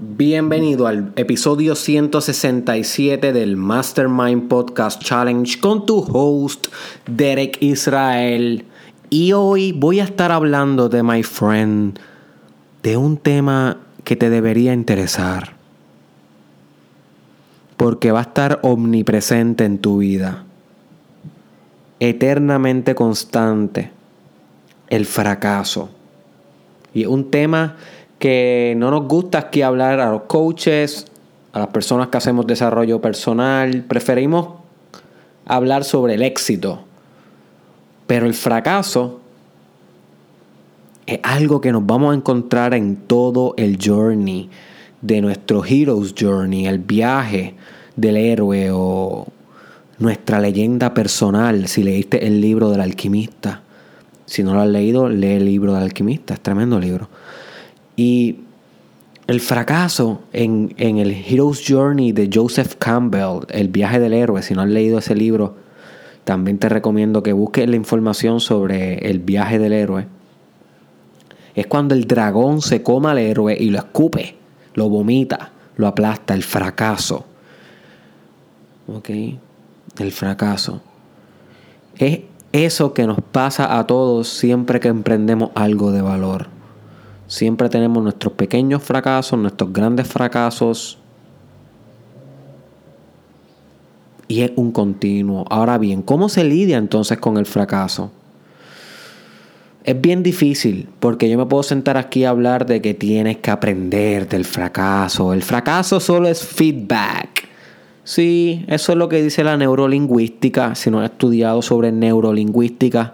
Bienvenido al episodio 167 del Mastermind Podcast Challenge con tu host Derek Israel. Y hoy voy a estar hablando de my friend, de un tema que te debería interesar. Porque va a estar omnipresente en tu vida. Eternamente constante. El fracaso. Y un tema que no nos gusta aquí hablar a los coaches, a las personas que hacemos desarrollo personal. Preferimos hablar sobre el éxito. Pero el fracaso es algo que nos vamos a encontrar en todo el journey de nuestro Hero's Journey, el viaje del héroe o nuestra leyenda personal. Si leíste el libro del alquimista, si no lo has leído, lee el libro del alquimista, es tremendo libro. Y el fracaso en, el Hero's Journey de Joseph Campbell, El viaje del héroe, si no has leído ese libro, también te recomiendo que busques la información sobre el viaje del héroe. Es cuando el dragón se coma al héroe y lo escupe, lo vomita, lo aplasta, el fracaso. ¿Ok? El fracaso. Es eso que nos pasa a todos siempre que emprendemos algo de valor. Siempre tenemos nuestros pequeños fracasos, nuestros grandes fracasos. Y es un continuo. Ahora bien, ¿cómo se lidia entonces con el fracaso? Es bien difícil porque yo me puedo sentar aquí a hablar de que tienes que aprender del fracaso. El fracaso solo es feedback. Sí, eso es lo que dice la neurolingüística. Si no has estudiado sobre neurolingüística,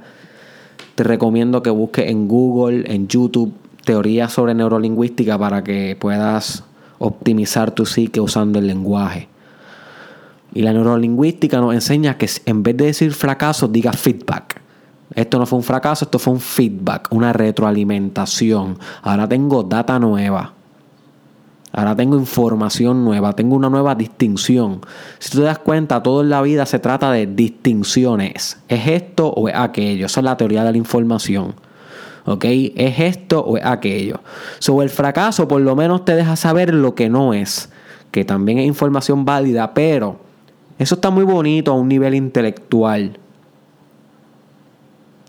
te recomiendo que busques en Google, en YouTube, teoría sobre neurolingüística para que puedas optimizar tu psique usando el lenguaje. Y la neurolingüística nos enseña que en vez de decir fracaso, diga feedback. Esto no fue un fracaso, esto fue un feedback, una retroalimentación. Ahora tengo data nueva. Ahora tengo información nueva, tengo una nueva distinción. Si tú te das cuenta, todo en la vida se trata de distinciones. ¿Es esto o es aquello? Esa es la teoría de la información. ¿Ok? ¿Es esto o es aquello? Sobre el fracaso, por lo menos te deja saber lo que no es, que también es información válida, pero eso está muy bonito a un nivel intelectual,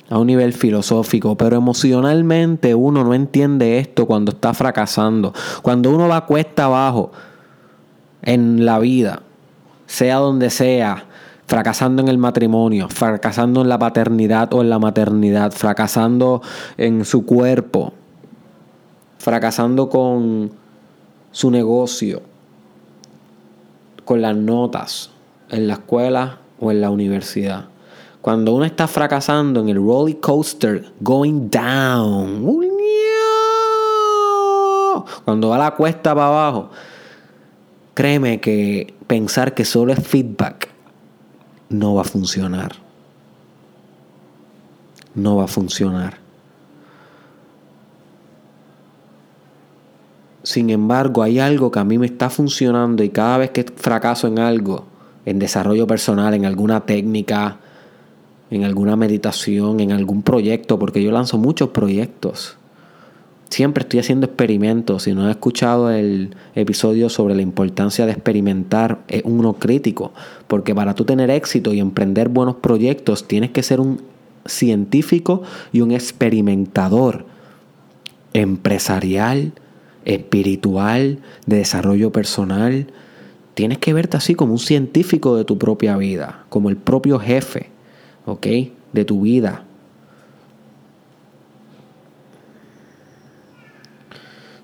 a un nivel filosófico, pero emocionalmente uno no entiende esto cuando está fracasando. Cuando uno va cuesta abajo en la vida, sea donde sea, fracasando en el matrimonio, fracasando en la paternidad o en la maternidad, fracasando en su cuerpo, fracasando con su negocio, con las notas en la escuela o en la universidad. Cuando uno está fracasando en el roller coaster, going down, cuando va la cuesta para abajo, créeme que pensar que solo es feedback no va a funcionar. No va a funcionar. Sin embargo, hay algo que a mí me está funcionando y cada vez que fracaso en algo, en desarrollo personal, en alguna técnica, en alguna meditación, en algún proyecto, porque yo lanzo muchos proyectos siempre estoy haciendo experimentos. Si no has escuchado el episodio sobre la importancia de experimentar, es uno crítico. Porque para tú tener éxito y emprender buenos proyectos, tienes que ser un científico y un experimentador empresarial, espiritual, de desarrollo personal. Tienes que verte así como un científico de tu propia vida, como el propio jefe, ¿ok? De tu vida.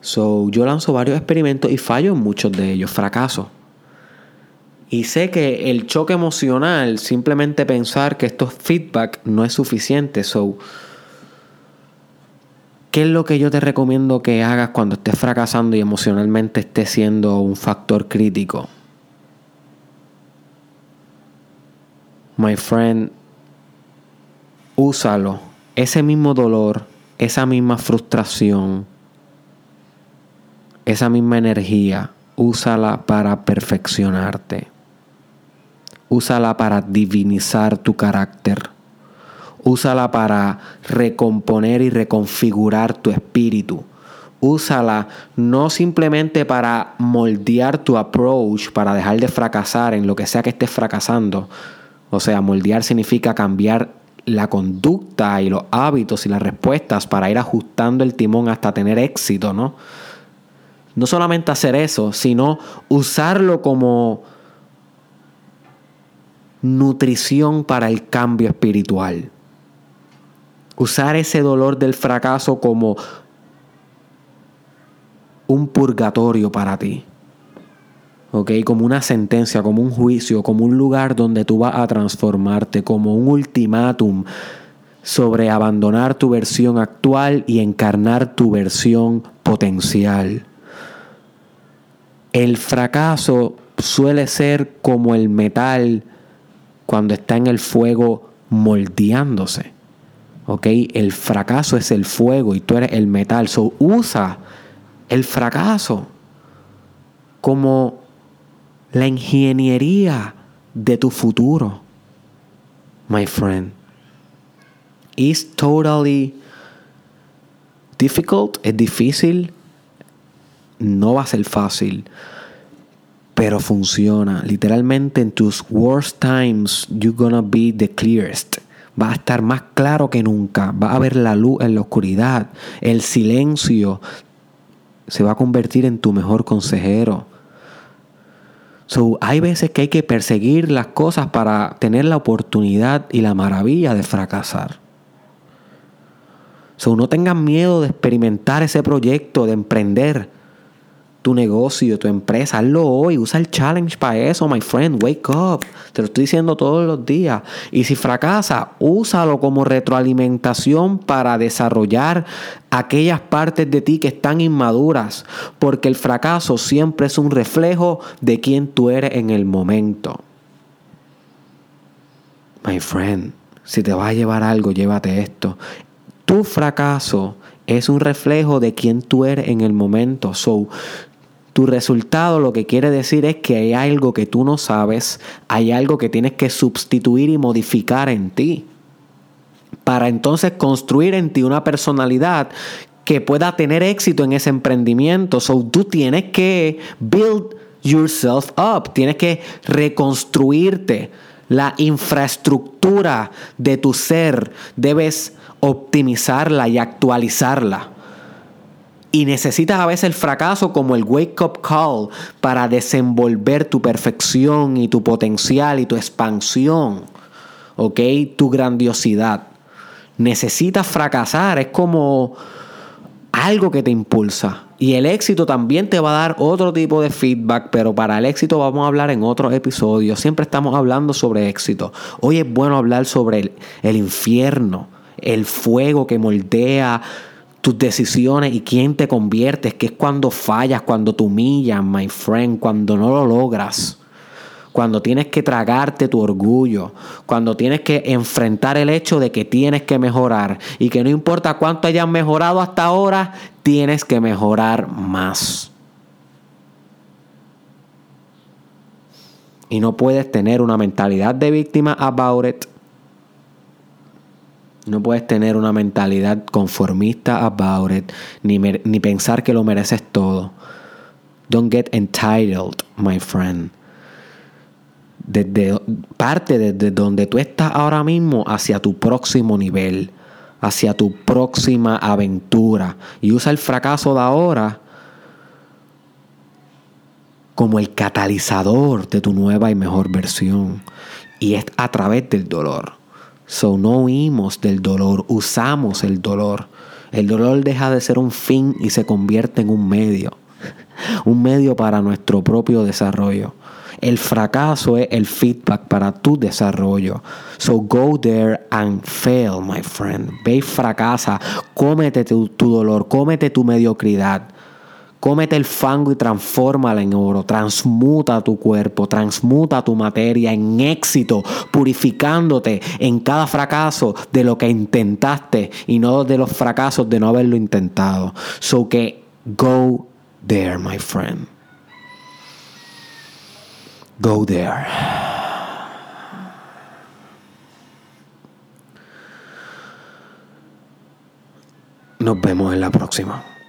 So, yo lanzo varios experimentos y fallo en muchos de ellos, fracaso. Y sé que el choque emocional, simplemente pensar que esto es feedback, no es suficiente. So, ¿qué es lo que yo te recomiendo que hagas cuando estés fracasando y emocionalmente estés siendo un factor crítico? My friend, úsalo. Ese mismo dolor, esa misma frustración, esa misma energía, úsala para perfeccionarte. Úsala para divinizar tu carácter. Úsala para recomponer y reconfigurar tu espíritu. úsala no simplemente para moldear tu approach, para dejar de fracasar en lo que sea que estés fracasando. O sea, moldear significa cambiar la conducta y los hábitos y las respuestas para ir ajustando el timón hasta tener éxito, ¿no? No solamente hacer eso, sino usarlo como nutrición para el cambio espiritual. Usar ese dolor del fracaso como un purgatorio para ti. ¿ok? Como una sentencia, como un juicio, como un lugar donde tú vas a transformarte, como un ultimátum sobre abandonar tu versión actual y encarnar tu versión potencial. El fracaso suele ser como el metal cuando está en el fuego moldeándose. ¿Ok? El fracaso es el fuego y tú eres el metal. So usa el fracaso como la ingeniería de tu futuro. My friend. It's totally difficult, es difícil, no va a ser fácil, pero funciona. Literalmente en tus worst times, you're gonna be the clearest. Va a estar más claro que nunca. Va a ver la luz en la oscuridad. El silencio se va a convertir en tu mejor consejero. So, hay veces que hay que perseguir las cosas para tener la oportunidad y la maravilla de fracasar. So, no tengan miedo de experimentar ese proyecto, de emprender tu negocio, tu empresa. Hazlo hoy. Usa el challenge para eso, my friend. Wake up. Te lo estoy diciendo todos los días. Y si fracasa, úsalo como retroalimentación para desarrollar aquellas partes de ti que están inmaduras. Porque el fracaso siempre es un reflejo de quién tú eres en el momento. My friend, si te va a llevar algo, llévate esto. Tu fracaso es un reflejo de quién tú eres en el momento. So, tu resultado lo que quiere decir es que hay algo que tú no sabes, hay algo que tienes que sustituir y modificar en ti. Para entonces construir en ti una personalidad que pueda tener éxito en ese emprendimiento. So tú tienes que build yourself up, tienes que reconstruirte. La infraestructura de tu ser debes optimizarla y actualizarla. Y necesitas a veces el fracaso como el wake up call para desenvolver tu perfección y tu potencial y tu expansión. ¿Ok? Tu grandiosidad. Necesitas fracasar. Es como algo que te impulsa. Y el éxito también te va a dar otro tipo de feedback, pero para el éxito vamos a hablar en otro episodio. Siempre estamos hablando sobre éxito. Hoy es bueno hablar sobre el, el infierno, el fuego que moldea tus decisiones y quién te conviertes, que es cuando fallas, cuando te humillas, my friend, cuando no lo logras. Cuando tienes que tragarte tu orgullo, cuando tienes que enfrentar el hecho de que tienes que mejorar y que no importa cuánto hayas mejorado hasta ahora, tienes que mejorar más. Y no puedes tener una mentalidad de víctima about it no puedes tener una mentalidad conformista about it, ni, ni pensar que lo mereces todo. Don't get entitled, my friend. Desde, parte desde donde tú estás ahora mismo hacia tu próximo nivel, hacia tu próxima aventura. Y usa el fracaso de ahora como el catalizador de tu nueva y mejor versión. Y es a través del dolor. So no huimos del dolor, usamos el dolor. El dolor deja de ser un fin y se convierte en un medio. Un medio para nuestro propio desarrollo. El fracaso es el feedback para tu desarrollo. So go there and fail, my friend. Ve y fracasa. Cómete tu, tu dolor, cómete tu mediocridad. Cómete el fango y transfórmala en oro. Transmuta tu cuerpo, transmuta tu materia en éxito, purificándote en cada fracaso de lo que intentaste y no de los fracasos de no haberlo intentado. So que go there, my friend. Go there. Nos vemos en la próxima.